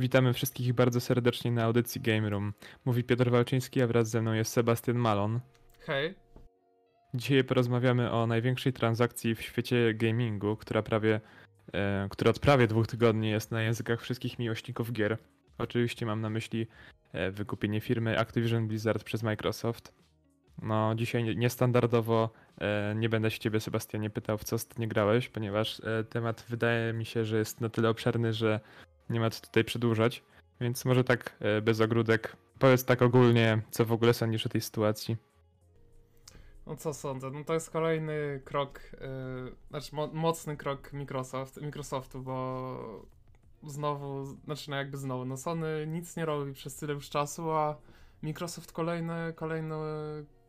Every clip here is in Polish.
Witamy wszystkich bardzo serdecznie na audycji Game Room. Mówi Piotr Walczyński, a wraz ze mną jest Sebastian Malon. Hej. Dzisiaj porozmawiamy o największej transakcji w świecie gamingu, która prawie, e, która od prawie dwóch tygodni jest na językach wszystkich miłośników gier. Oczywiście mam na myśli e, wykupienie firmy Activision Blizzard przez Microsoft. No, dzisiaj niestandardowo e, nie będę się ciebie, Sebastianie, pytał, w co nie grałeś, ponieważ e, temat wydaje mi się, że jest na tyle obszerny, że nie ma co tutaj przedłużać. Więc może tak e, bez ogródek, powiedz tak ogólnie, co w ogóle sądzisz o tej sytuacji. No co sądzę? No to jest kolejny krok, yy, znaczy mo mocny krok Microsoft, Microsoftu, bo znowu, znaczy no jakby znowu, no Sony nic nie robi przez tyle już czasu, a Microsoft kolejny, kolejny,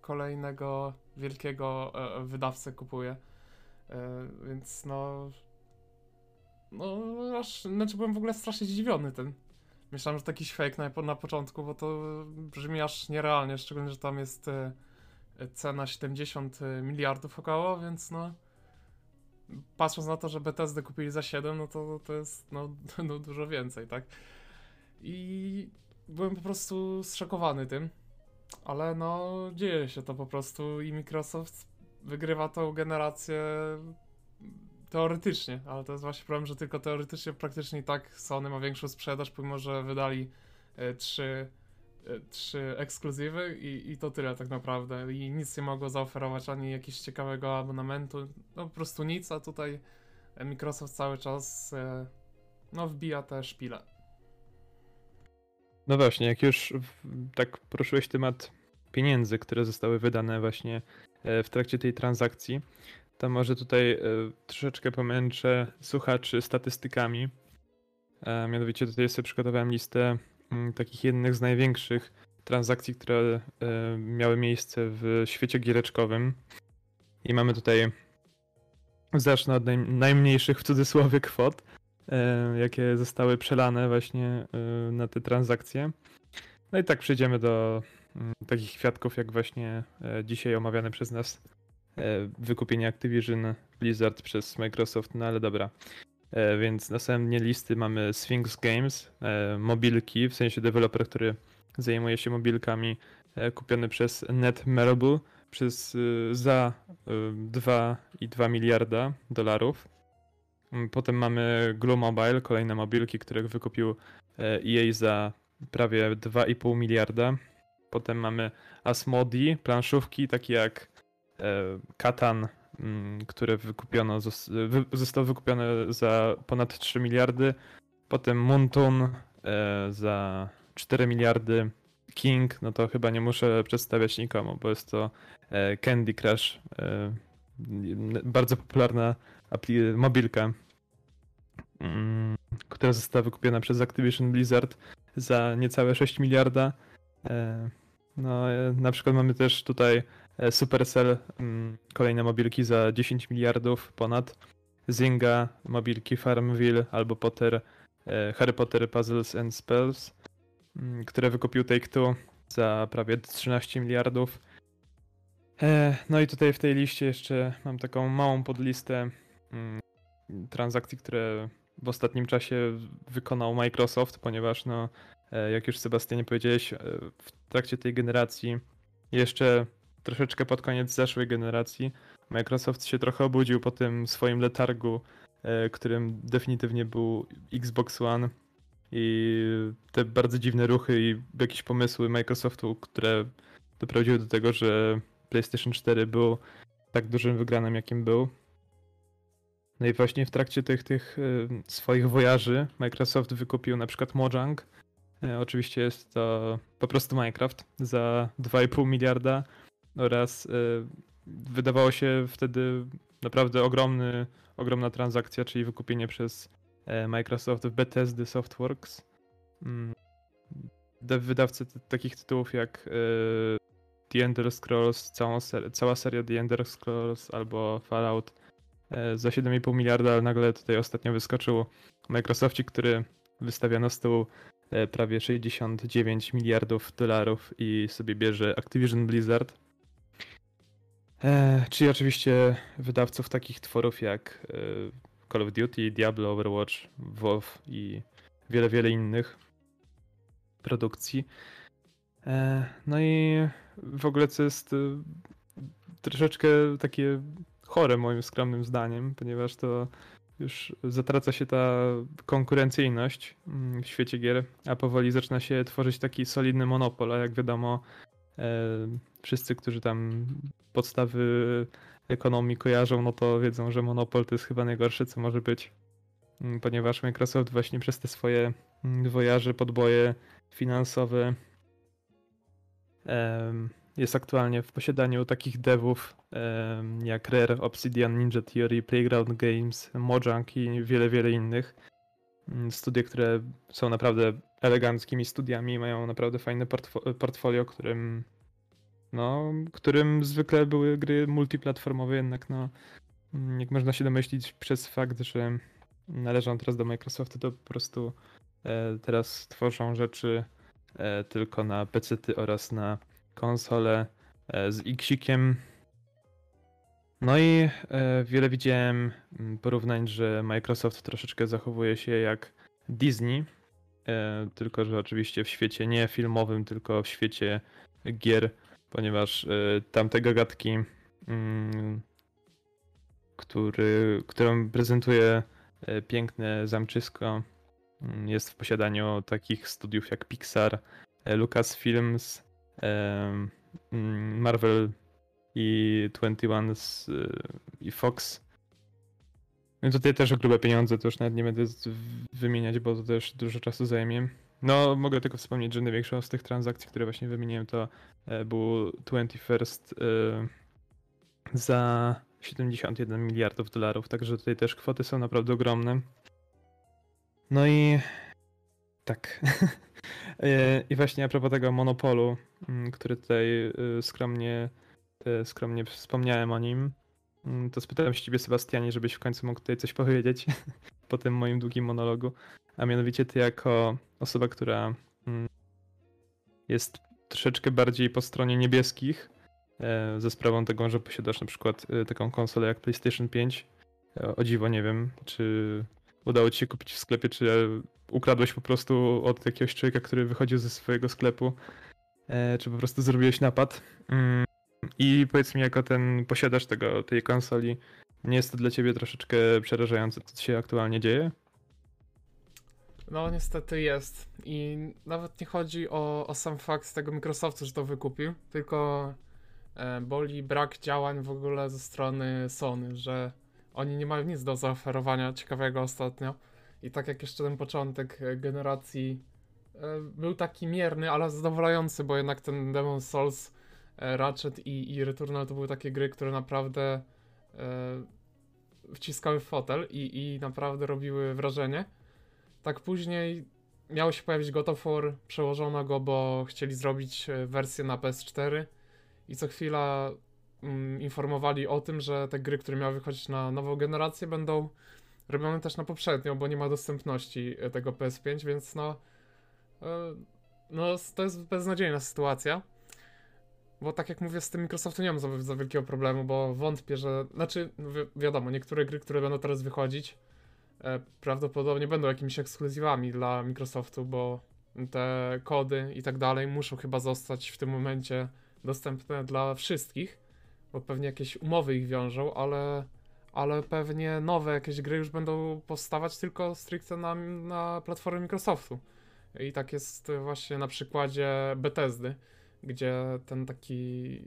kolejnego wielkiego e, wydawcę kupuje. E, więc no. No, aż. Znaczy, byłem w ogóle strasznie zdziwiony tym. Myślałem, że to jakiś fake na, na początku, bo to brzmi aż nierealnie, szczególnie, że tam jest e, cena 70 miliardów około, więc no. Patrząc na to, że BTSD kupili za 7, no to to jest no, no dużo więcej, tak? I byłem po prostu zszokowany tym. Ale no, dzieje się to po prostu i Microsoft wygrywa tą generację teoretycznie, ale to jest właśnie problem, że tylko teoretycznie, praktycznie i tak Sony ma większą sprzedaż, pomimo że wydali e, trzy, e, trzy ekskluzywy i, i to tyle tak naprawdę. I nic nie mogło zaoferować ani jakiegoś ciekawego abonamentu, no po prostu nic, a tutaj Microsoft cały czas e, no wbija te szpile. No właśnie, jak już tak poruszyłeś temat pieniędzy, które zostały wydane właśnie e, w trakcie tej transakcji, to może tutaj e, troszeczkę pomęczę słuchaczy statystykami. E, mianowicie tutaj sobie przygotowałem listę mm, takich jednych z największych transakcji, które miały miejsce w świecie giereczkowym. I mamy tutaj, zacznę od najmniejszych w cudzysłowie kwot. E, jakie zostały przelane właśnie e, na te transakcje. No i tak przejdziemy do mm, takich świadków, jak właśnie e, dzisiaj omawiane przez nas wykupienie Activision Blizzard przez Microsoft, no ale dobra. Więc na samym dnie listy mamy Sphinx Games, mobilki, w sensie deweloper, który zajmuje się mobilkami, kupiony przez Netmarble przez za 2,2 miliarda dolarów. Mm, potem mamy Glue Mobile, kolejne mobilki, których wykupił EA e za prawie 2,5 miliarda. Potem mamy Asmodi, planszówki takie jak e, Katan, mm, które wykupiono, zostało wykupione za ponad 3 miliardy. Potem Muntun e, za 4 miliardy. King, no to chyba nie muszę przedstawiać nikomu, bo jest to Candy Crush, bardzo popularna mobilka, mm, która została wykupiona przez Activision Blizzard za niecałe 6 miliarda. E, no, e, na przykład mamy też tutaj e, Supercell, mm, kolejne mobilki za 10 miliardów ponad. Zynga, mobilki Farmville albo Potter, Harry Potter Puzzles and Spells, mm, które wykupił Take-Two za prawie 13 miliardów. No i tutaj w tej liście jeszcze mam taką małą podlistę mm, transakcji, które w ostatnim czasie wykonał Microsoft, ponieważ no, e, jak już Sebastianie powiedziałeś, e, w trakcie tej generacji, jeszcze troszeczkę pod koniec zeszłej generacji, Microsoft się trochę obudził po tym swoim letargu, e, którym definitywnie był Xbox One i te bardzo dziwne ruchy i jakieś pomysły Microsoftu, które doprowadziły do tego, że PlayStation 4 był tak dużym wygranym, jakim był. No i właśnie w trakcie tych, tych y, swoich wojaży Microsoft wykupił na przykład Mojang. Y, oczywiście jest to po prostu Minecraft za 2,5 miliarda oraz y, wydawało się wtedy naprawdę ogromny, ogromna transakcja, czyli wykupienie przez Microsoft Bethesdy Softworks. Mm, wydawcy takich tytułów jak The Ender Scrolls, ser cała seria The Ender Scrolls albo Fallout E, za 7,5 miliarda, ale nagle tutaj ostatnio wyskoczył Microsoftie, który wystawia na stół e, prawie 69 miliardów dolarów i sobie bierze Activision Blizzard. E, czyli oczywiście wydawców takich tworów jak e, Call of Duty, Diablo, Overwatch, WoW i wiele, wiele innych produkcji. E, no i w ogóle co jest y, troszeczkę takie chore moim skromnym zdaniem, ponieważ to już zatraca się ta konkurencyjność mm, w świecie gier, a powoli zaczyna się tworzyć taki solidny monopol, a jak wiadomo e, wszyscy, którzy tam podstawy ekonomii kojarzą, no to wiedzą, że monopol to jest chyba najgorsze, co może być, mm, ponieważ Microsoft właśnie przez te swoje mm, podboje finansowe jest aktualnie w posiadaniu takich devów jak Rare, Obsidian, Ninja Theory, Playground Games, Mojang i wiele, wiele innych. Mm, studia, które są naprawdę eleganckimi studiami, mają naprawdę fajne portfolio, którym no, którym zwykle były gry multiplatformowe, jednak no, jak można się domyślić przez fakt, że należą teraz do Microsoftu, to po prostu e, teraz tworzą rzeczy e, tylko na PC oraz na konsole e, z Xikiem. No i e, wiele widziałem porównań, że Microsoft troszeczkę zachowuje się jak Disney, tylko że oczywiście w świecie nie filmowym, tylko w świecie gier ponieważ y, tamte gagatki, mm, który, którą prezentuje piękne zamczysko, mm, jest w posiadaniu takich studiów jak Pixar, y, Lucasfilms, mm, Marvel i 21 i Fox. No tutaj też o grube pieniądze, to już nawet nie będę wymieniać, bo to też dużo czasu zajmie. No, mogę tylko wspomnieć, że największą z tych transakcji, które właśnie wymieniłem, to e, był 21st e, za 71 miliardów dolarów, także tutaj też kwoty są naprawdę ogromne. No i tak. E, I właśnie a propos tego monopolu, mm, który tutaj skromnie, skromnie wspomniałem o nim, to spytałem się ciebie, Sebastianie, żebyś w końcu mógł tutaj coś powiedzieć po tym moim długim monologu a mianowicie ty jako osoba, która mm, jest troszeczkę bardziej po stronie niebieskich, e, ze sprawą tego, że posiadasz na przykład e, taką konsolę jak PlayStation 5. E, o dziwo nie wiem, czy udało ci się kupić w sklepie, czy ukradłeś po prostu od jakiegoś człowieka, który wychodził ze swojego sklepu, czy po prostu zrobiłeś napad. I powiedz mi, jako ten posiadacz tego, tej konsoli, nie jest to dla ciebie troszeczkę przerażające, co się aktualnie dzieje? No niestety jest. I nawet nie chodzi o, o sam fakt tego Microsoftu, że to wykupił, tylko e, boli brak działań w ogóle ze strony Sony, że oni nie mają nic do zaoferowania ciekawego ostatnio. I tak jak jeszcze ten początek generacji e, był taki mierny, ale zadowalający, bo jednak ten Demon Souls, e, Ratchet i, i Returnal to były takie gry, które naprawdę e, wciskały w fotel i, i naprawdę robiły wrażenie. Tak później miało się pojawić God of War, przełożono go, bo chcieli zrobić e, wersję na PS4 i co chwila mm, informowali o tym, że te gry, które miały wychodzić na nową generację będą robione też na poprzednią, bo nie ma dostępności e, tego PS5, więc no, e, no to jest beznadziejna sytuacja. Bo tak jak mówię, z tym Microsoftem nie mam za, za wielkiego problemu, bo wątpię, że. Znaczy, no wi wiadomo, niektóre gry, które będą teraz wychodzić, E, prawdopodobnie będą jakimiś ekskluzywami dla Microsoftu, bo te kody i tak dalej muszą chyba zostać w tym momencie dostępne dla wszystkich, bo pewnie jakieś umowy ich wiążą, ale, ale pewnie nowe jakieś gry już będą powstawać tylko stricte na, na platformie Microsoftu. I tak jest właśnie na przykładzie Bethesdy, gdzie ten taki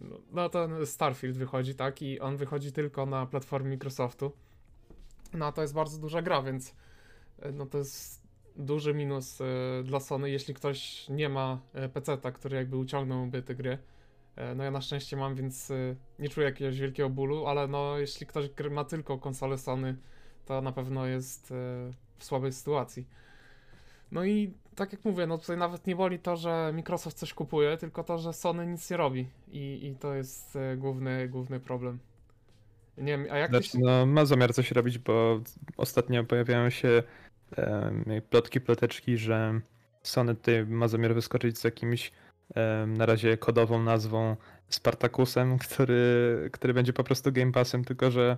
no, no ten Starfield wychodzi, tak, i on wychodzi tylko na platformie Microsoftu no to jest bardzo duża gra, więc e, no to jest duży minus y, dla Sony, jeśli ktoś nie ma e, PC-ta, który jakby uciągnąłby te gry. no ja na szczęście mam, więc nie czuję jakiegoś wielkiego bólu, ale no jeśli ktoś ma tylko konsolę Sony, to na pewno jest w słabej sytuacji. No i tak jak mówię, no tutaj nawet nie boli to, że Microsoft coś kupuje, tylko to, że Sony nic nie robi. I, i to jest główny, główny problem. Nie wiem, a jak znaczy, się... no, ma zamiar coś robić, bo ostatnio pojawiają się um, plotki, ploteczki, że Sony tutaj ma zamiar wyskoczyć z jakimś um, na razie kodową nazwą Spartacusem, który, który będzie po prostu Game Passem, tylko że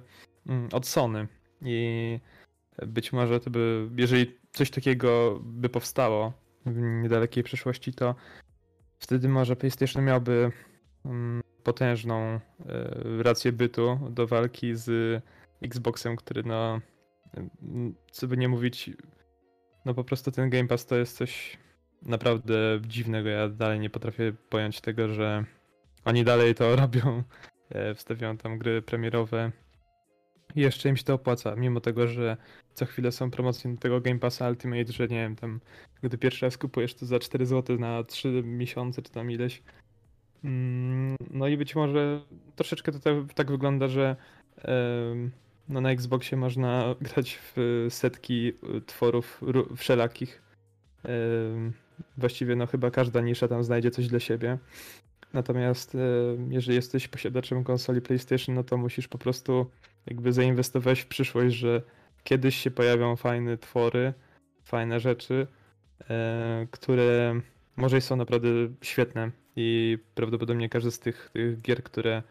um, od Sony. I być może to by, jeżeli coś takiego by powstało w niedalekiej przyszłości, to wtedy może PlayStation miałby mm, potężną e, rację bytu do walki z Xboxem, który no, co by nie mówić, no po prostu ten Game Pass to jest coś naprawdę dziwnego. Ja dalej nie potrafię pojąć tego, że oni dalej to robią. E, wstawiają tam gry premierowe. Jeszcze im się to opłaca, mimo tego, że co chwilę są promocje tego Game Passa Ultimate, że nie wiem, tam gdy pierwszy raz kupujesz to za 4 zł na 3 miesiące, czy tam ileś. Mm, no i być może troszeczkę to tak, tak wygląda, że no na Xboxie można grać w setki tworów wszelakich. Właściwie no chyba każda nisza tam znajdzie coś dla siebie. Natomiast jeżeli jesteś posiadaczem konsoli PlayStation, no to musisz po prostu jakby zainwestować w przyszłość, że kiedyś się pojawią fajne twory, fajne rzeczy, e, które może są naprawdę świetne i prawdopodobnie każdy z tych, tych gier, które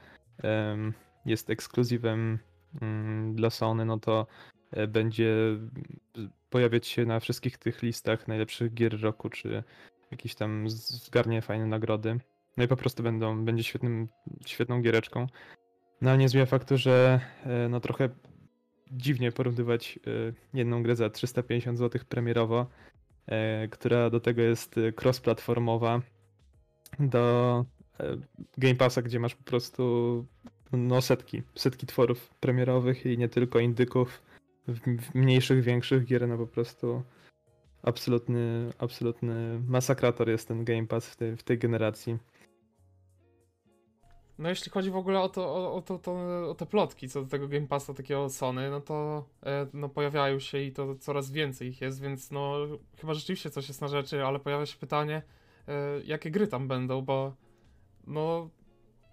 jest ekskluzywem mm, dla Sony, no to e, będzie pojawiać się na wszystkich tych listach najlepszych gier roku, czy jakieś tam zgarnie fajne nagrody. No i po prostu będą, będzie świetnym, świetną giereczką. No ale nie zmienia faktu, że e, no trochę dziwnie porównywać e, jedną grę za 350 zł premierowo, e, która do tego jest cross-platformowa, do Game Passa, gdzie masz po prostu no setki, setki tworów premierowych i nie tylko indyków, w mniejszych, większych gier, no po prostu absolutny, absolutny masakrator jest ten Game Pass w tej, w tej generacji. No jeśli chodzi w ogóle o, to, o, o, to, to, o te plotki co do tego Game Passa takiego Sony, no to e, no pojawiają się i to coraz więcej ich jest, więc no chyba rzeczywiście coś jest na rzeczy, ale pojawia się pytanie, e, jakie gry tam będą, bo no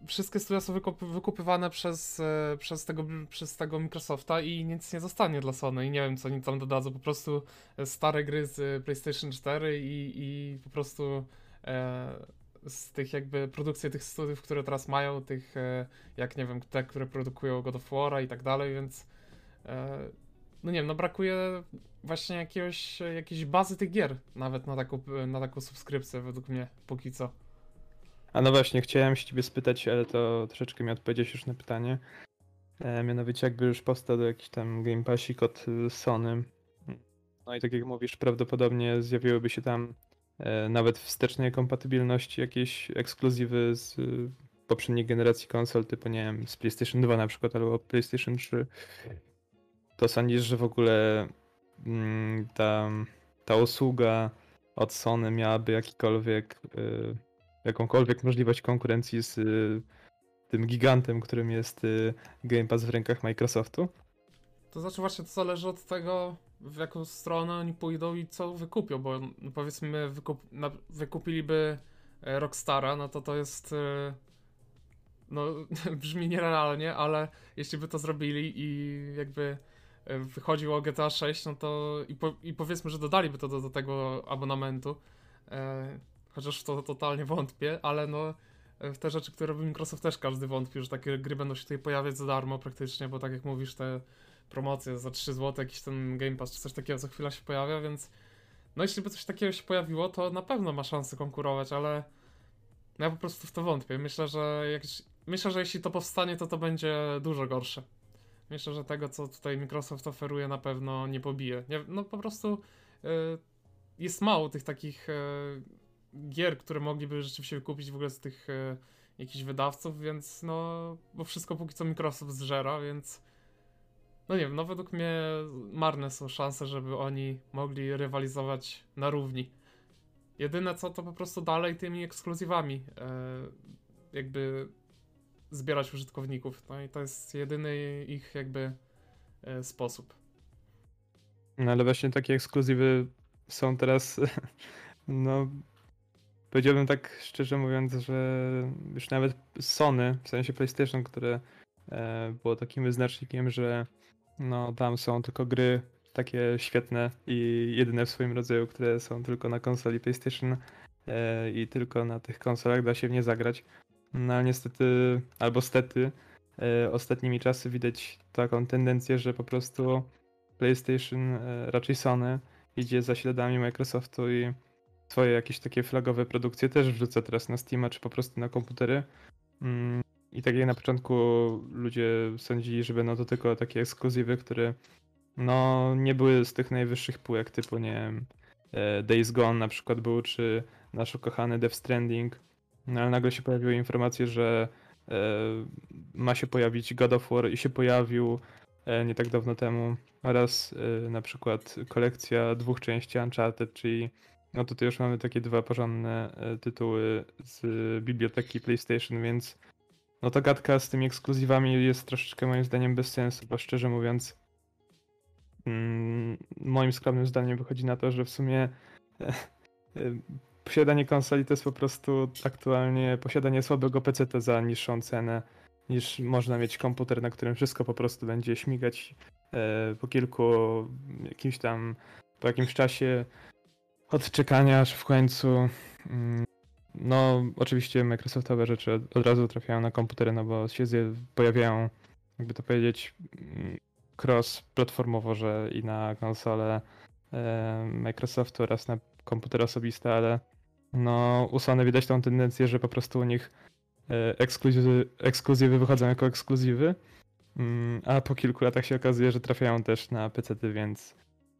wszystkie studia są wykup wykupywane przez, e, przez, tego, przez tego Microsofta i nic nie zostanie dla Sony i nie wiem co oni tam dodadzą, po prostu stare gry z PlayStation 4 i, i po prostu e, z tych jakby produkcji tych studiów, które teraz mają, tych e, jak nie wiem, te, które produkują God of War i tak dalej, więc e, no nie wiem, no brakuje właśnie jakiegoś, jakiejś bazy tych gier nawet na taką, na taką subskrypcję według mnie, póki co. A no właśnie, chciałem się ciebie spytać, ale to troszeczkę mi odpowiedziałeś już na pytanie. E, mianowicie jakby już powstał jakiś tam Game Passik od Sony. No i tak jak mówisz, prawdopodobnie zjawiłyby się tam E, nawet wstecznej kompatybilności jakieś ekskluzywy z y, poprzedniej generacji konsol, typu nie wiem, z PlayStation 2 na przykład, albo PlayStation 3, to sądzisz, że w ogóle mm, ta, ta usługa od Sony miałaby jakikolwiek, y, jakąkolwiek możliwość konkurencji z y, tym gigantem, którym jest Game Pass w rękach Microsoftu? To znaczy właśnie to zależy od tego, w jaką stronę oni pójdą i co wykupią, bo no powiedzmy wykup, na, wykupiliby e, Rockstara, no to to jest e, no brzmi nierealnie, ale jeśli by to zrobili i jakby e, wychodziło GTA 6, no to i, po, i powiedzmy, że dodaliby to do, do tego abonamentu, e, chociaż to totalnie wątpię, ale no w te rzeczy, które robi Microsoft też każdy wątpi, że takie gry będą się tutaj pojawiać za darmo praktycznie, bo tak jak mówisz, te promocję za 3 zł, jakiś ten Game Pass czy coś takiego co chwila się pojawia, więc no jeśli by coś takiego się pojawiło, to na pewno ma szansę konkurować, ale no ja po prostu w to wątpię. Myślę, że jak, myślę, że jeśli to powstanie, to to będzie dużo gorsze. Myślę, że tego, co tutaj Microsoft oferuje, na pewno nie pobije. Nie, no po prostu y, jest mało tych takich y, gier, które mogliby rzeczywiście wykupić w ogóle z tych y, jakichś wydawców, więc no, bo wszystko póki co Microsoft zżera, więc no nie wiem, no według mnie marne są szanse, żeby oni mogli rywalizować na równi. Jedyne co to po prostu dalej tymi ekskluzywami e, jakby zbierać użytkowników. No i to jest jedyny ich jakby e, sposób. No ale właśnie takie ekskluzywy są teraz, no powiedziałbym tak szczerze mówiąc, że już nawet Sony, w sensie PlayStation, które e, było takim wyznacznikiem, że no, tam są tylko gry takie świetne i jedyne w swoim rodzaju, które są tylko na konsoli PlayStation e, i tylko na tych konsolach da się w nie zagrać. No ale niestety, albo stety, e, ostatnimi czasy widać taką tendencję, że po prostu PlayStation, e, raczej Sony, idzie za śladami Microsoftu i swoje jakieś takie flagowe produkcje też wrzuca teraz na Steama czy po prostu na komputery. I tak jak na początku ludzie sądzili, że będą to tylko takie ekskluzywy, które no nie były z tych najwyższych półek typu, nie wiem, e, Days Gone na przykład był, czy nasz ukochany Death Stranding. No ale nagle się pojawiły informacje, że e, ma się pojawić God of War i się pojawił e, nie tak dawno temu oraz na przykład kolekcja dwóch części Uncharted, czyli no tutaj już mamy takie dwa porządne e, tytuły z biblioteki PlayStation, więc no ta gadka z tymi ekskluzywami jest troszeczkę moim zdaniem bez sensu, bo szczerze mówiąc mm, moim skromnym zdaniem wychodzi na to, że w sumie e, e, posiadanie konsoli to jest po prostu aktualnie posiadanie słabego PC za niższą cenę niż można mieć komputer, na którym wszystko po prostu będzie śmigać po kilku jakimś tam po jakimś czasie odczekania, aż w końcu. Mm, no, oczywiście Microsoftowe rzeczy od razu trafiają na komputery, no bo się pojawiają, jakby to powiedzieć, mm, cross-platformowo, że i na konsole e, Microsoftu oraz na komputery osobiste, ale no, u Sony widać tą tendencję, że po prostu u nich e, ekskluzywy, ekskluzywy wychodzą jako ekskluzywy, mm, a po kilku latach się okazuje, że trafiają też na PC, więc,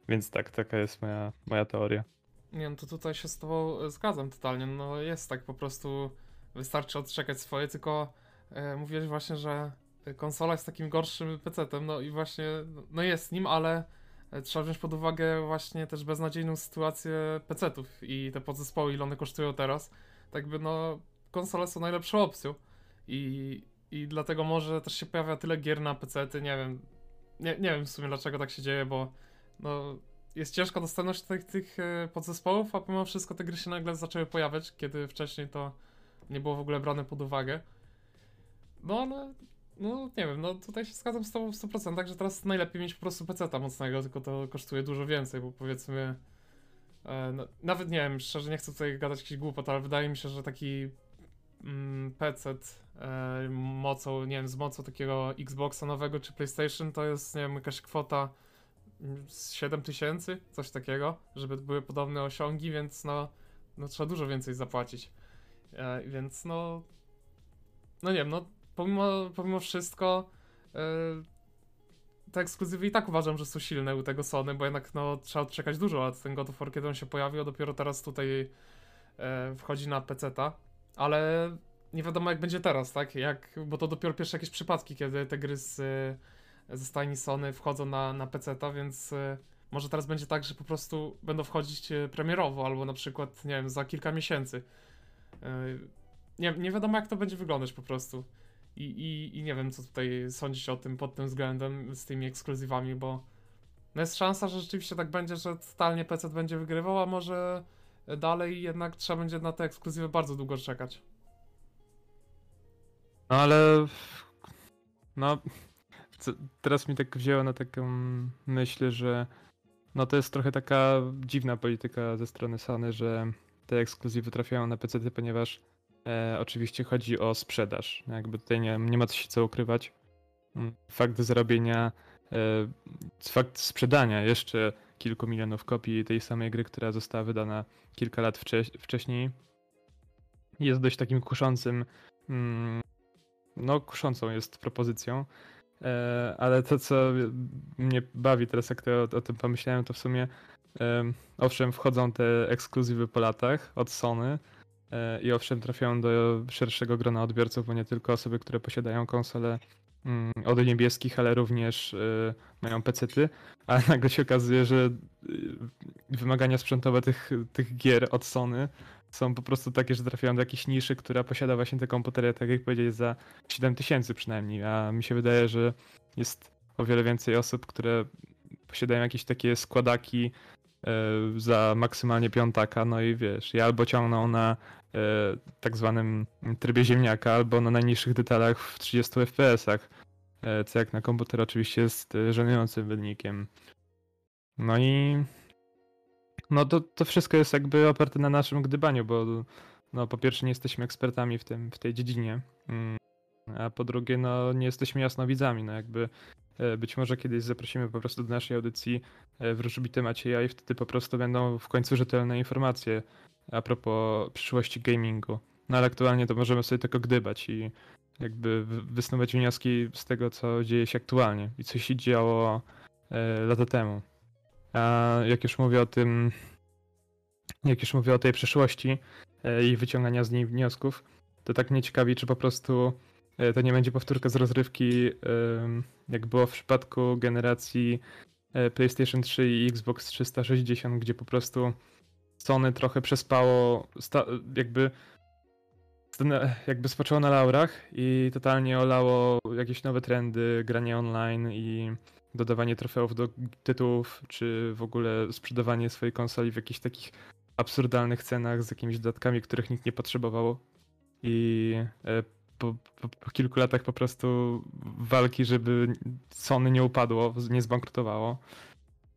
więc tak, taka jest moja, moja teoria. Nie no, to tutaj się z tobą e, zgadzam totalnie. No jest tak po prostu, wystarczy odczekać swoje, tylko e, mówiłeś właśnie, że konsola jest takim gorszym PC-tem, no i właśnie, no jest nim, ale e, trzeba wziąć pod uwagę właśnie też beznadziejną sytuację PC-ów i te podzespoły, ile one kosztują teraz. Tak by no, konsole są najlepszą opcją i, i dlatego może też się pojawia tyle gier na PC-ty, nie wiem, nie, nie wiem w sumie dlaczego tak się dzieje, bo no jest ciężka dostępność tych, tych e, podzespołów, a pomimo wszystko te gry się nagle zaczęły pojawiać, kiedy wcześniej to nie było w ogóle brane pod uwagę. No ale, no nie wiem, no tutaj się zgadzam z tobą w 100%, że teraz najlepiej mieć po prostu PC-ta mocnego, tylko to kosztuje dużo więcej, bo powiedzmy, e, no, nawet nie wiem, szczerze nie chcę tutaj gadać jakiś głupot, ale wydaje mi się, że taki mm, PC e, mocą, nie wiem, z mocą takiego Xboxa nowego czy PlayStation to jest, nie wiem, jakaś kwota 7 tysięcy, coś takiego, żeby były podobne osiągi, więc no, no trzeba dużo więcej zapłacić. E, więc no, no nie wiem, no pomimo, pomimo wszystko e, te ekskluzywy i tak uważam, że są silne u tego Sony, bo jednak no trzeba odczekać dużo lat. Ten God of War, kiedy on się pojawił, dopiero teraz tutaj e, wchodzi na PC-ta, ale nie wiadomo jak będzie teraz, tak? Jak, bo to dopiero pierwsze jakieś przypadki, kiedy te gry z ze stajni Sony wchodzą na, na PC-ta, więc y, może teraz będzie tak, że po prostu będą wchodzić y, premierowo, albo na przykład, nie wiem, za kilka miesięcy. Y, nie, nie wiadomo, jak to będzie wyglądać po prostu. I, i, I nie wiem, co tutaj sądzić o tym pod tym względem z tymi ekskluzywami, bo no jest szansa, że rzeczywiście tak będzie, że totalnie PC będzie wygrywał, a może dalej jednak trzeba będzie na te ekskluzywy bardzo długo czekać. No ale. No, teraz mi tak wzięło na taką myśl, że no to jest trochę taka dziwna polityka ze strony Sony, że te ekskluzywy trafiają na PC, ponieważ e, oczywiście chodzi o sprzedaż. Jakby tutaj nie, nie ma co się co ukrywać. Mm, fakt zarobienia, e, fakt sprzedania jeszcze kilku milionów kopii tej samej gry, która została wydana kilka lat wcze wcześniej, jest dość takim kuszącym, mm, no kuszącą jest propozycją. E, ale to, co mnie bawi teraz, jak to, o, tym pomyślałem, to w sumie owszem, wchodzą te ekskluzywy po latach od Sony e, i owszem, trafiają do szerszego grona odbiorców, bo nie tylko osoby, które posiadają konsole mm, od niebieskich, ale również e, mają pecety, ale nagle się okazuje, że wymagania sprzętowe tych, tych gier od Sony są po prostu takie, że trafiają do jakiejś niszy, która posiada właśnie te komputery, tak jak powiedzieć, za 7000 przynajmniej, a mi się wydaje, że jest o wiele więcej osób, które posiadają jakieś takie składaki e, za maksymalnie piątaka, no i wiesz, ja albo ciągną na e, tak zwanym trybie ziemniaka, albo na najniższych detalach w 30 fps-ach, e, co jak na komputer oczywiście jest żenującym wynikiem. No i no to, to wszystko jest jakby oparte na naszym gdybaniu, bo no po pierwsze nie jesteśmy ekspertami w, tym, w tej dziedzinie, mm, a po drugie no nie jesteśmy jasnowidzami, no jakby E, Być może kiedyś zaprosimy po prostu do naszej audycji e, wróżbity Macieja i wtedy po prostu będą w końcu rzetelne informacje a propos przyszłości gamingu. No ale aktualnie to możemy sobie tylko gdybać i jakby wy- wysnuwać wnioski z tego, co dzieje się aktualnie i co się działo e, lata temu. Jak już mówię o tym, jak już mówię o tej przeszłości e, i wyciągania z niej wniosków, to tak mnie ciekawi, czy po prostu e, to nie będzie powtórka z rozrywki, jak było w przypadku generacji e, PlayStation 3 i Xbox 360, gdzie po prostu Sony trochę przespało, jakby jakby spoczęło na laurach i totalnie olało jakieś nowe trendy, granie online i dodawanie trofeów do tytułów, czy w ogóle sprzedawanie swojej konsoli w jakichś takich absurdalnych cenach z jakimiś dodatkami, których nikt nie potrzebował. I e, po, po, po kilku latach po prostu walki, żeby Sony nie upadło, nie zbankrutowało,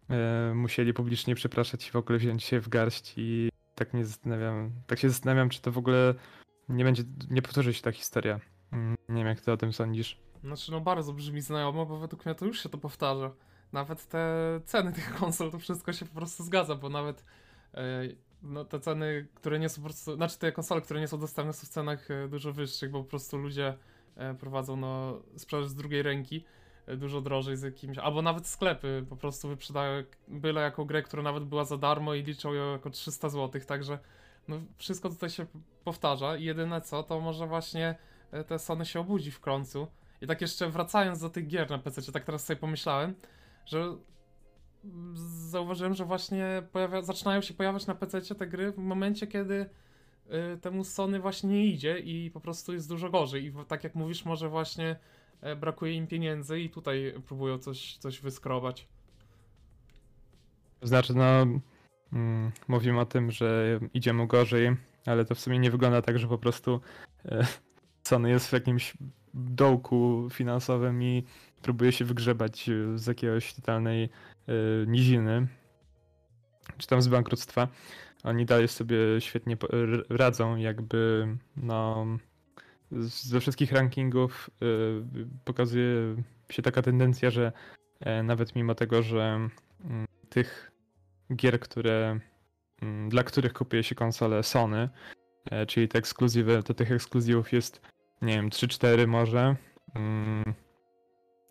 e, musieli publicznie przepraszać i w ogóle wziąć się w garść i tak mnie zastanawiam, tak się zastanawiam, czy to w ogóle nie będzie, nie powtórzy się ta historia. Mm, Nie wiem, jak ty o tym sądzisz. Znaczy, no bardzo brzmi znajomo, bo według mnie to już się to powtarza. Nawet te ceny tych konsol, to wszystko się po prostu zgadza, bo nawet e, no, te ceny, które nie są po prostu, znaczy te konsole, które nie są dostępne są w cenach e, dużo wyższych, bo po prostu ludzie e, prowadzą no, sprzedaż z drugiej ręki dużo drożej z jakimś, albo nawet sklepy po prostu wyprzedają byle jaką grę, która nawet była za darmo i liczą ją jako 300 zł, także no, wszystko tutaj się powtarza i jedyne co, to może właśnie te Sony się obudzi w końcu. I tak jeszcze wracając do tych gier na PC, tak teraz sobie pomyślałem, że zauważyłem, że właśnie pojawia, zaczynają się pojawiać na PC te gry w momencie, kiedy y, temu Sony właśnie nie idzie i po prostu jest dużo gorzej. I tak jak mówisz, może właśnie e, brakuje im pieniędzy i tutaj próbują coś, coś wyskrobać. Znaczy, no, mm, mówimy o tym, że idzie mu gorzej, ale to w sumie nie wygląda tak, że po prostu e, Sony jest w jakimś dołku finansowym i próbuje się wygrzebać e, z jakiegoś totalnej e, niziny, czy tam z bankructwa. Oni dalej sobie świetnie radzą, jakby no ze wszystkich rankingów e, pokazuje się taka tendencja, że nawet mimo tego, że mm, tych gier, które, mm, dla których kupuje się konsole Sony, czyli te ekskluzywy, to tych ekskluzywów jest, nie wiem, 3-4 może, mm,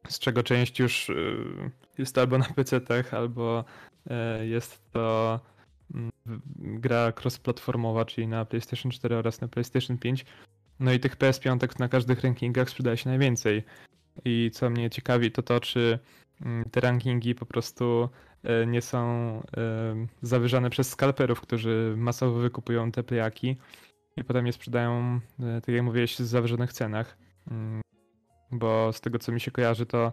z czego część już y, jest albo na PC-tach, albo e, jest to mm, gra cross-platformowa, czyli na PlayStation 4 oraz na PlayStation 5. No i tych PS5 na każdych rankingach sprzedaje się najwięcej. I co mnie ciekawi, to to, czy mm, te rankingi po prostu e, nie są zawyżane przez skalperów, którzy masowo wykupują te playaki i potem je sprzedają, e, tak jak mówiłeś, w zawyżonych cenach. Mm, Bo z tego co mi się kojarzy, to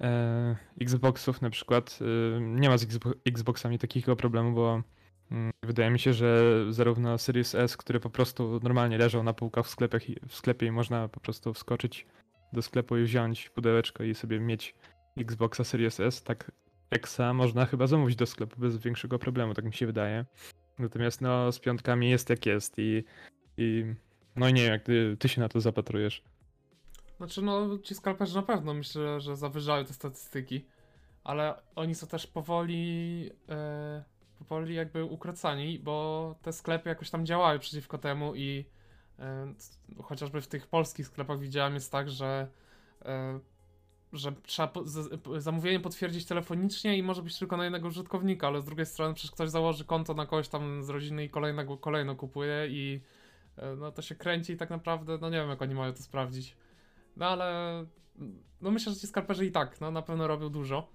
e, Xboxów na przykład e, nie ma z Xbo- Xboxami takiego problemu, bo mm, wydaje mi się, że zarówno Series S, które po prostu normalnie leżą na półkach w, sklepach, w sklepie i można po prostu wskoczyć do sklepu i wziąć pudełeczko i sobie mieć Xboxa Series S, tak Exa można chyba zamówić do sklepu bez większego problemu, tak mi się wydaje. Natomiast no z piątkami jest jak jest i, i no nie wiem, jak ty, ty się na to zapatrujesz. Znaczy, no, ci skalperzy na pewno myślę, że zawyżają te statystyki, ale oni są też powoli, e, powoli jakby ukracani, bo te sklepy jakoś tam działają przeciwko temu i e, chociażby w tych polskich sklepach widziałem jest tak, że e, że trzeba po, z, zamówienie potwierdzić telefonicznie i może być tylko na jednego użytkownika, ale z drugiej strony przecież ktoś założy konto na kogoś tam z rodziny i kolejnego, kolejno kupuje i e, no to się kręci i tak naprawdę, no nie wiem jak oni mają to sprawdzić. No ale no myślę, że ci skalperzy i tak, no na pewno robią dużo.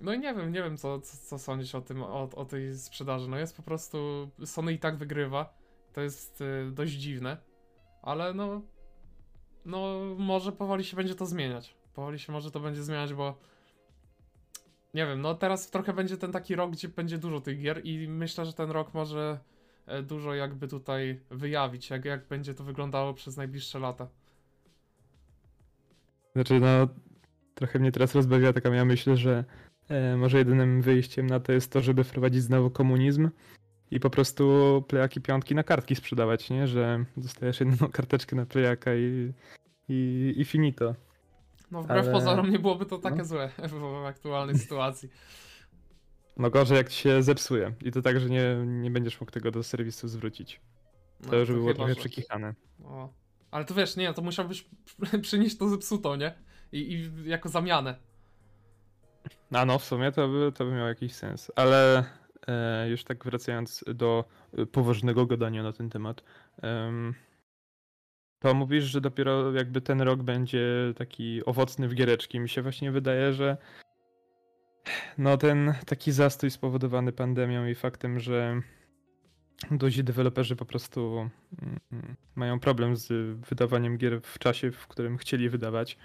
No i nie wiem, nie wiem co, co, co sądzić o tym, o, o tej sprzedaży. No jest po prostu, Sony i tak wygrywa. To jest y, dość dziwne, ale no, no może powoli się będzie to zmieniać. Powoli się może to będzie zmieniać, bo nie wiem, no teraz trochę będzie ten taki rok, gdzie będzie dużo tych gier i myślę, że ten rok może e, dużo jakby tutaj wyjawić, jak, jak będzie to wyglądało przez najbliższe lata. Znaczy, no, trochę mnie teraz rozbawia taka moja myśl, że e, może jedynym wyjściem na to jest to, żeby wprowadzić znowu komunizm i po prostu plejaki piątki na kartki sprzedawać, nie? Że dostajesz jedną karteczkę na plejaka i, i, i finito. No wbrew Ale- pozorom nie byłoby to takie no. złe w aktualnej sytuacji. No gorzej jak ci się zepsuje i to tak, że nie, nie będziesz mógł tego do serwisu zwrócić. No, To już by było trochę że- przekichane. Ale to wiesz, nie, to musiałbyś przynieść to zepsuto, nie? I, I jako zamianę. A no, w sumie to by, to by miało jakiś sens. Ale e, już tak wracając do e, poważnego gadania na ten temat. em, to mówisz, że dopiero jakby ten rok będzie taki owocny w giereczki. Mi się właśnie wydaje, że no ten taki zastój spowodowany pandemią i faktem, że duzi deweloperzy po prostu mm, mają problem z wydawaniem gier w czasie, w którym chcieli wydawać.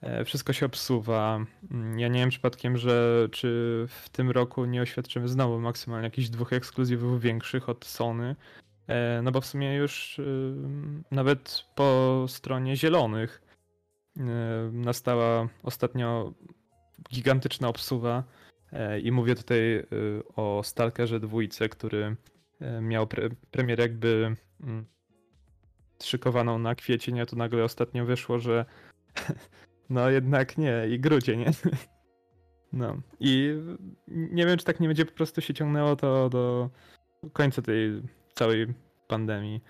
E, Wszystko się obsuwa. Mm, Ja nie wiem przypadkiem, że czy w tym roku nie oświadczymy znowu maksymalnie jakichś dwóch ekskluzywów większych od Sony. E, No bo w sumie już y, nawet po stronie zielonych y, nastała ostatnio gigantyczna obsuwa. E, I mówię tutaj y, o Stalkerze dwójce, który e, miał pre premierę jakby mm, szykowaną na kwiecień, a tu nagle ostatnio wyszło, że no jednak nie, i grudzień, nie? No i nie wiem, czy tak nie będzie po prostu się ciągnęło to do końca tej całej pandemii.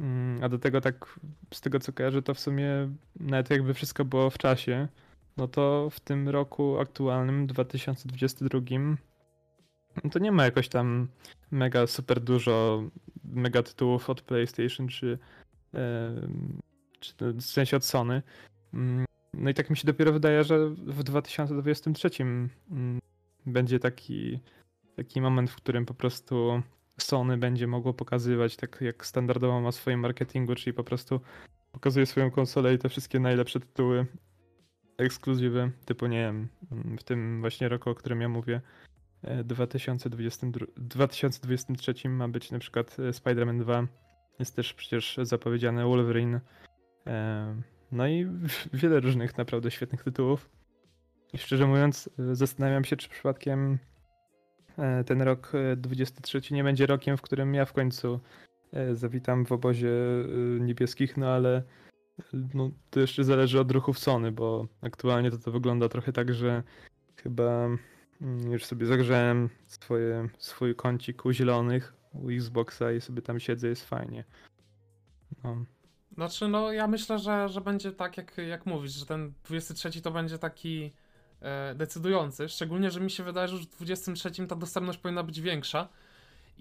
Mm, A do tego tak, z tego co kojarzę, to w sumie nawet jakby wszystko było w czasie, no to w tym roku aktualnym, 2022, no to nie ma jakoś tam mega super dużo mega tytułów od PlayStation czy, czy w sensie od Sony. Mm, No i tak mi się dopiero wydaje, że w 2023 mm, będzie taki, taki moment, w którym po prostu Sony będzie mogło pokazywać tak jak standardowo ma w swoim marketingu, czyli po prostu pokazuje swoją konsolę i te wszystkie najlepsze tytuły ekskluzywy, typu nie wiem, w tym właśnie roku, o którym ja mówię, e, 2022, 2023 ma być na przykład e, Spider-Man 2, jest też przecież zapowiedziany Wolverine, e, no i wiele różnych naprawdę świetnych tytułów. I szczerze mówiąc, e, zastanawiam się, czy przypadkiem e, ten rok e, 23 nie będzie rokiem, w którym ja w końcu e, zawitam w obozie e, niebieskich, no ale e, no, to jeszcze zależy od ruchów Sony, bo aktualnie to, to wygląda trochę tak, że chyba mm, już sobie zagrzałem swoje, swój kącik u zielonych, u Xboxa i sobie tam siedzę, jest fajnie. No. Znaczy, no ja myślę, że, że będzie tak, jak, jak mówisz, że ten 23 to będzie taki e, decydujący. Szczególnie, że mi się wydaje, że już w 23 ta dostępność powinna być większa.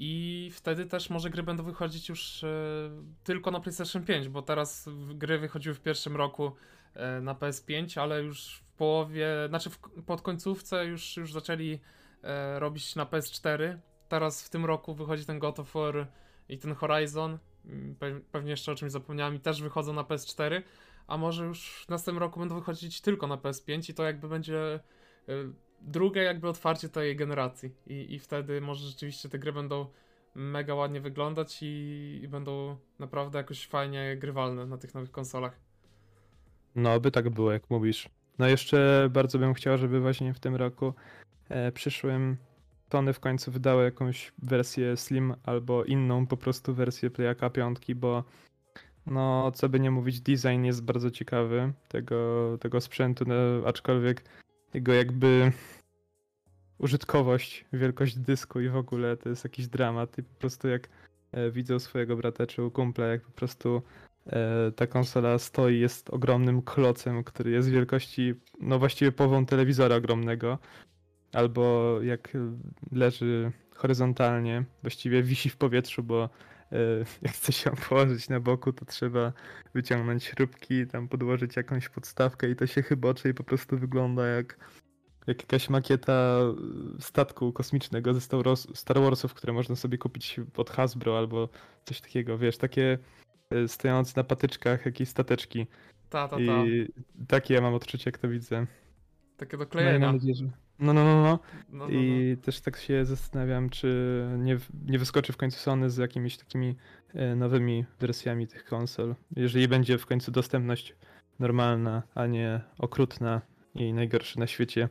I wtedy też może gry będą wychodzić już e, tylko na PlayStation 5, bo teraz gry wychodziły w pierwszym roku e, na PS5, ale już w połowie, znaczy w, pod końcówce już, już zaczęli e, robić na PS4. Teraz w tym roku wychodzi ten God of War i ten Horizon. Mm, pe- Pewnie jeszcze o czymś zapomniałem i też wychodzą na PS4, a może już w następnym roku będą wychodzić tylko na PS5 i to jakby będzie e, drugie jakby otwarcie tej generacji I, i wtedy może rzeczywiście te gry będą mega ładnie wyglądać i, i będą naprawdę jakoś fajnie grywalne na tych nowych konsolach. No, by tak było, jak mówisz. No jeszcze bardzo bym chciał, żeby właśnie w tym roku e, przyszłym Tony w końcu wydały jakąś wersję Slim albo inną po prostu wersję Playaka 5, bo no, co by nie mówić, design jest bardzo ciekawy tego, tego sprzętu, no, aczkolwiek jego jakby użytkowość, wielkość dysku i w ogóle to jest jakiś dramat i po prostu jak e, widzę swojego brata czy u kumpla, jak po prostu e, ta konsola stoi, jest ogromnym klocem, który jest wielkości, no właściwie połową telewizora ogromnego, albo jak leży horyzontalnie, właściwie wisi w powietrzu, bo jak chce się położyć na boku, to trzeba wyciągnąć śrubki, tam podłożyć jakąś podstawkę i to się chybocze i po prostu wygląda jak, jak jakaś makieta e, statku kosmicznego ze Star, Wars, Star Warsów, które można sobie kupić od Hasbro albo coś takiego, wiesz, takie e, stojące na patyczkach jakieś stateczki. Ta, ta, ta. I takie ja mam odczucie, jak to widzę. Takie do No, mam nadzieję, że... no, no, no, no. No, no, no. I też tak się zastanawiam, czy nie, nie wyskoczy w końcu Sony z jakimiś takimi e, nowymi wersjami tych konsol. Jeżeli będzie w końcu dostępność normalna, a nie okrutna i najgorsza na świecie.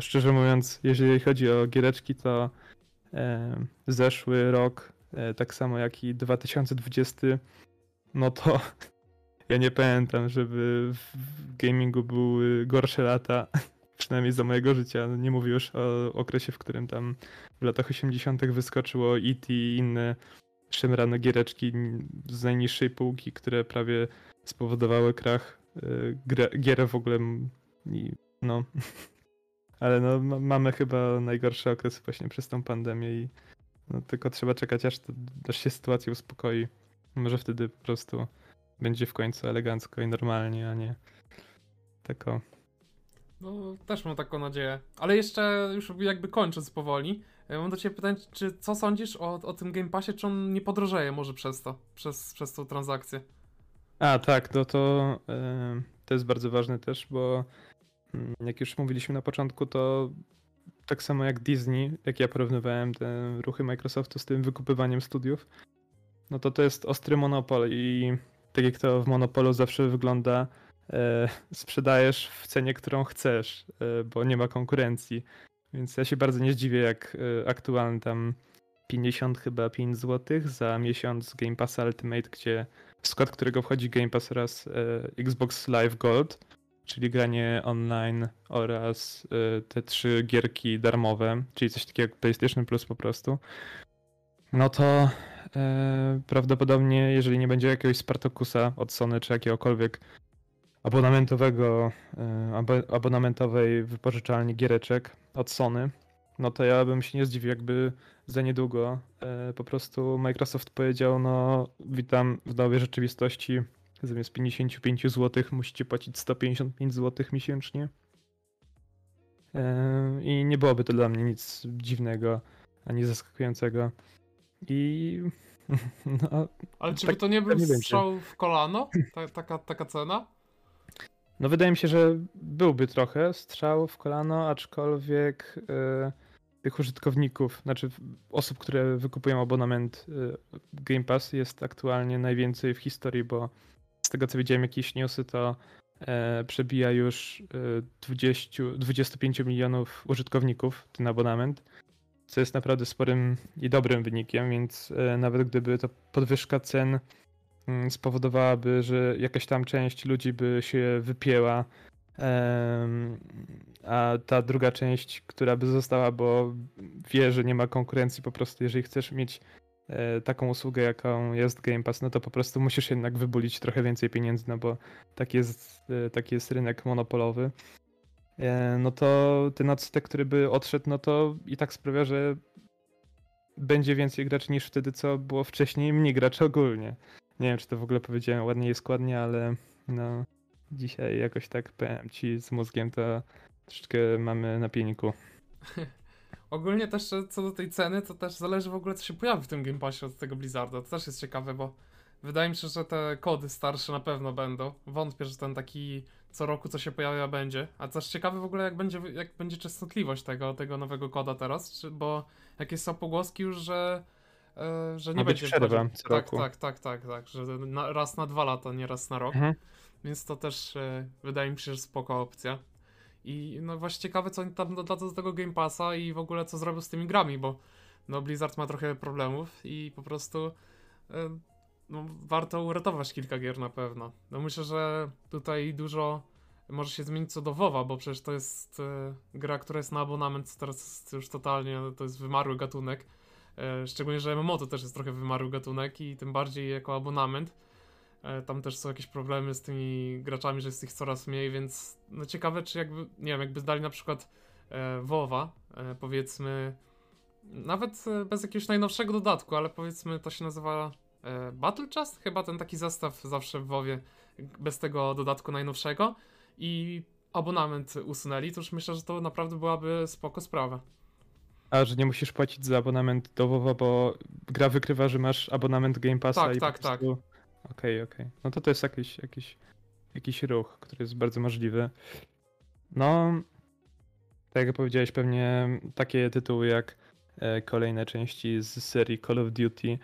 Szczerze mówiąc, jeżeli chodzi o giereczki, to e, zeszły rok, e, tak samo jak i 2020, no to ja nie pamiętam, żeby w gamingu były gorsze lata, przynajmniej za mojego życia. Nie mówię już o okresie, w którym tam w latach 80. wyskoczyło E.T. i inne szemrane giereczki z najniższej półki, które prawie spowodowały krach y, gier w ogóle. No. Ale no, mamy chyba najgorszy okres właśnie przez tą pandemię i no, tylko trzeba czekać, aż, to, aż się sytuacja uspokoi. Może wtedy po prostu będzie w końcu elegancko i normalnie, a nie tako. No, też mam taką nadzieję. Ale jeszcze już jakby kończąc powoli, e, mam do ciebie pytanie, czy co sądzisz o, o tym Game Passie, czy on nie podrożeje może przez to, przez, przez tą transakcję? A, tak, no to yy, to jest bardzo ważne też, bo yy, jak już mówiliśmy na początku, to tak samo jak Disney, jak ja porównywałem te ruchy Microsoftu z tym wykupywaniem studiów, no to to jest ostry monopol i tak jak to w monopolu zawsze wygląda, sprzedajesz w cenie, którą chcesz, e, bo nie ma konkurencji. Więc ja się bardzo nie zdziwię, jak e, aktualnie tam 50 chyba 5 zł za miesiąc Game Pass Ultimate, gdzie w skład którego wchodzi Game Pass oraz e, Xbox Live Gold, czyli granie online oraz e, te trzy gierki darmowe, czyli coś takiego jak PlayStation Plus po prostu. No to e, prawdopodobnie, jeżeli nie będzie jakiegoś Spartakusa od Sony czy jakiegokolwiek abonamentowego, e, abonamentowej wypożyczalni giereczek od Sony, no to ja bym się nie zdziwił, jakby za niedługo e, po prostu Microsoft powiedział, no witam w nowej rzeczywistości, zamiast 55 zł musicie płacić 155 zł miesięcznie. E, I nie byłoby to dla mnie nic dziwnego ani zaskakującego. I. No, Ale czy tak, by to nie był strzał w kolano? Ta, taka, taka cena? No wydaje mi się, że byłby trochę strzał w kolano, aczkolwiek yy, tych użytkowników, znaczy osób, które wykupują abonament yy, Game Pass jest aktualnie najwięcej w historii, bo z tego co widziałem jakieś newsy, to yy, przebija już 20, 25 milionów użytkowników ten abonament co jest naprawdę sporym i dobrym wynikiem, więc e, nawet gdyby to podwyżka cen spowodowałaby, że jakaś tam część ludzi by się wypięła, a ta druga część, która by została, bo wie, że nie ma konkurencji, po prostu jeżeli chcesz mieć e, taką usługę, jaką jest Game Pass, no to po prostu musisz jednak wybulić trochę więcej pieniędzy, no bo taki jest, e, taki jest rynek monopolowy. E, no to ten odsetek, który by odszedł, no to i tak sprawia, że będzie więcej graczy niż wtedy, co było wcześniej, mniej graczy ogólnie. Nie wiem, czy to w ogóle powiedziałem ładnie i składnie, ale no dzisiaj jakoś tak powiem ci z mózgiem to troszeczkę mamy na pieniku. Ogólnie też co do tej ceny, to też zależy w ogóle co się pojawi w tym Game Passie od tego Blizzarda. To też jest ciekawe, bo wydaje mi się, że te kody starsze na pewno będą. Wątpię, że ten taki co roku co się pojawia będzie. A też ciekawe w ogóle jak będzie, jak będzie częstotliwość tego, tego nowego koda teraz, czy, bo jakieś są pogłoski już, że e, że nie Ma będzie przerwa co tak, roku. tak, tak, tak, tak, że na, raz na dwa lata, nie raz na rok. Mhm. Więc to też e, wydaje mi się, że spoko opcja. I no właśnie ciekawe, co oni tam dodadzą do tego Game Passa i w ogóle co zrobią z tymi grami, bo no Blizzard ma trochę problemów i po prostu e, no, warto uratować kilka gier na pewno. No myślę, że tutaj dużo może się zmienić co do WoWa, bo przecież to jest e, gra, która jest na abonament, teraz jest już totalnie, to jest wymarły gatunek. E, szczególnie, że MMO to też jest trochę wymarły gatunek i tym bardziej jako abonament. E, tam też są jakieś problemy z tymi graczami, że jest ich coraz mniej, więc no ciekawe, czy jakby, nie wiem, jakby zdali na przykład e, WoWa, powiedzmy, nawet bez jakiegoś najnowszego dodatku, ale powiedzmy to się nazywa Battle Chest, chyba ten taki zestaw zawsze w WoWie bez tego dodatku najnowszego i abonament usunęli, to już myślę, że to naprawdę byłaby spoko sprawa. A, że nie musisz płacić za abonament do WoWa, bo gra wykrywa, że masz abonament Game Passa tak, i tak, tak. Okej, okej. Okay. No to to jest jakiś, jakiś, jakiś ruch, który jest bardzo możliwy. No, tak jak powiedziałeś, pewnie takie tytuły jak e, kolejne części z serii Call of Duty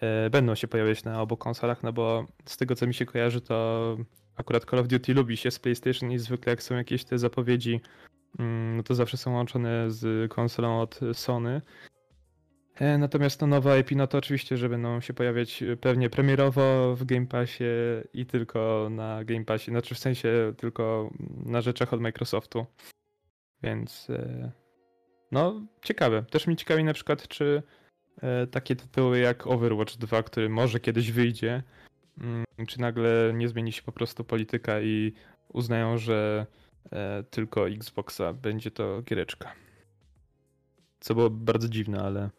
E, będą się pojawiać na obu konsolach, no bo z tego co mi się kojarzy, to akurat Call of Duty lubi się z PlayStation i zwykle jak są jakieś te zapowiedzi, no to zawsze są łączone z konsolą od Sony. E, Natomiast no, nowa IP, no to oczywiście, że będą się pojawiać e, pewnie premierowo w Game Passie i tylko na Game Passie, znaczy w sensie tylko na rzeczach od Microsoftu. Więc e, no ciekawe. Też mi ciekawi na przykład, czy e, takie tytuły jak Overwatch 2, który może kiedyś wyjdzie, mm, czy nagle nie zmieni się po prostu polityka i uznają, że e, tylko Xboxa będzie to giereczka. Co było bardzo dziwne, ale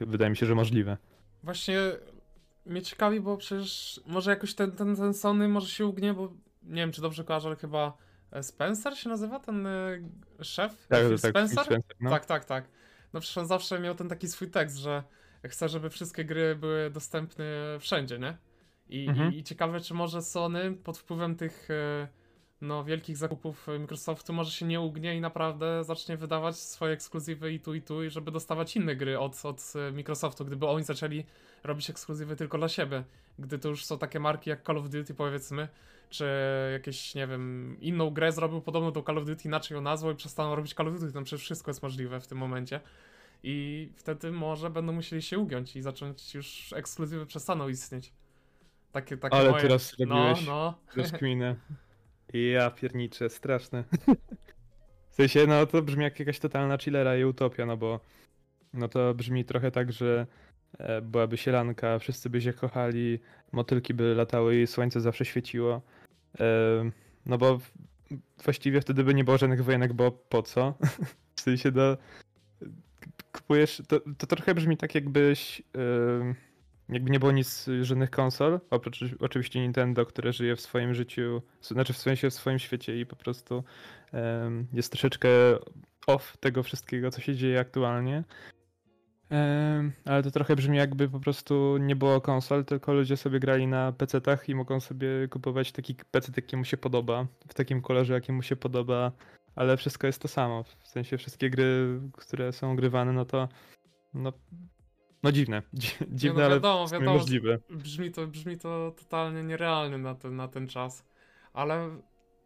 wydaje mi się, że możliwe. Właśnie mnie ciekawi, bo przecież może jakoś ten, ten, ten Sony może się ugnie, bo nie wiem, czy dobrze kojarzę, ale chyba e, Spencer się nazywa, ten y, szef? Tak, tak, Spencer? Spencer, no. Tak, tak, tak. No przecież on zawsze miał ten taki swój tekst, że chce, żeby wszystkie gry były dostępne wszędzie, nie? I, Mhm. i, i ciekawe, czy może Sony pod wpływem tych e, no, wielkich zakupów Microsoftu może się nie ugnie i naprawdę zacznie wydawać swoje ekskluzywy i tu i tu, i żeby dostawać inne gry od, od e, Microsoftu, gdyby oni zaczęli robić ekskluzywy tylko dla siebie. Gdy to już są takie marki jak Call of Duty powiedzmy, czy jakieś, nie wiem, inną grę zrobił podobną do Call of Duty, inaczej ją nazwał i przestaną robić Call of Duty, tam przecież wszystko jest możliwe w tym momencie. I wtedy może będą musieli się ugiąć i zacząć już ekskluzywy przestaną istnieć. Takie, takie Ale moje... teraz No, zrobiłeś no. Ja pierniczę, straszne. W sensie, no to brzmi jak jakaś totalna chillera i utopia, no bo no to brzmi trochę tak, że e, byłaby sielanka, wszyscy by się kochali, motylki by latały i słońce zawsze świeciło. E, no bo właściwie wtedy by nie było żadnych wojenek, bo po co? W sensie, no kupujesz, to, to trochę brzmi tak jakbyś jakby nie było nic, żadnych konsol, oprócz oczywiście Nintendo, które żyje w swoim życiu, znaczy w sensie w swoim świecie i po prostu em, jest troszeczkę off tego wszystkiego, co się dzieje aktualnie. Em, ale to trochę brzmi jakby po prostu nie było konsol, tylko ludzie sobie grali na PC-tach i mogą sobie kupować taki PC, jaki mu się podoba, w takim kolorze, jaki mu się podoba, ale wszystko jest to samo. W sensie wszystkie gry, które są grywane, no to no, no dziwne. Dzi- Nie, Dziwne, no ale wiadomo, sumie wiadomo, możliwe. Brzmi to, brzmi to totalnie nierealnie na ten, na ten czas. Ale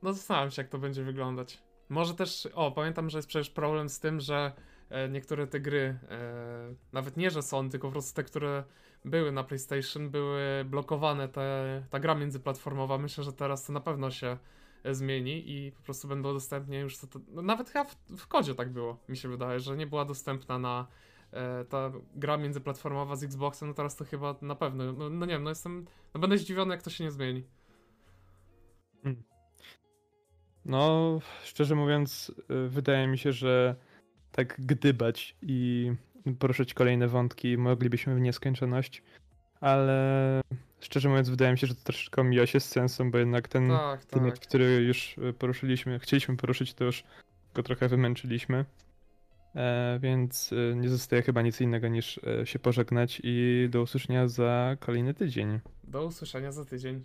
no zastanawiam się, jak to będzie wyglądać. Może też, o, pamiętam, że jest przecież problem z tym, że e, niektóre te gry, e, nawet nie, że są, tylko po prostu te, które były na PlayStation, były blokowane, te, ta gra międzyplatformowa. Myślę, że teraz to na pewno się e, zmieni i po prostu będą dostępnie już, to, to, no nawet chyba w, w kodzie tak było, mi się wydaje, że nie była dostępna na ta gra międzyplatformowa z Xboxem, no teraz to chyba na pewno, no, no nie wiem, no jestem, no będę zdziwiony, jak to się nie zmieni. No, szczerze mówiąc, y, wydaje mi się, że tak gdybać i poruszyć kolejne wątki moglibyśmy w nieskończoność, ale szczerze mówiąc, wydaje mi się, że to troszeczkę mija się z sensem, bo jednak ten Tak, temat, tak. który już y, poruszyliśmy, chcieliśmy poruszyć, to już go trochę wymęczyliśmy. E, więc y, nie zostaje chyba nic innego niż e, się pożegnać i do usłyszenia za kolejny tydzień. Do usłyszenia za tydzień.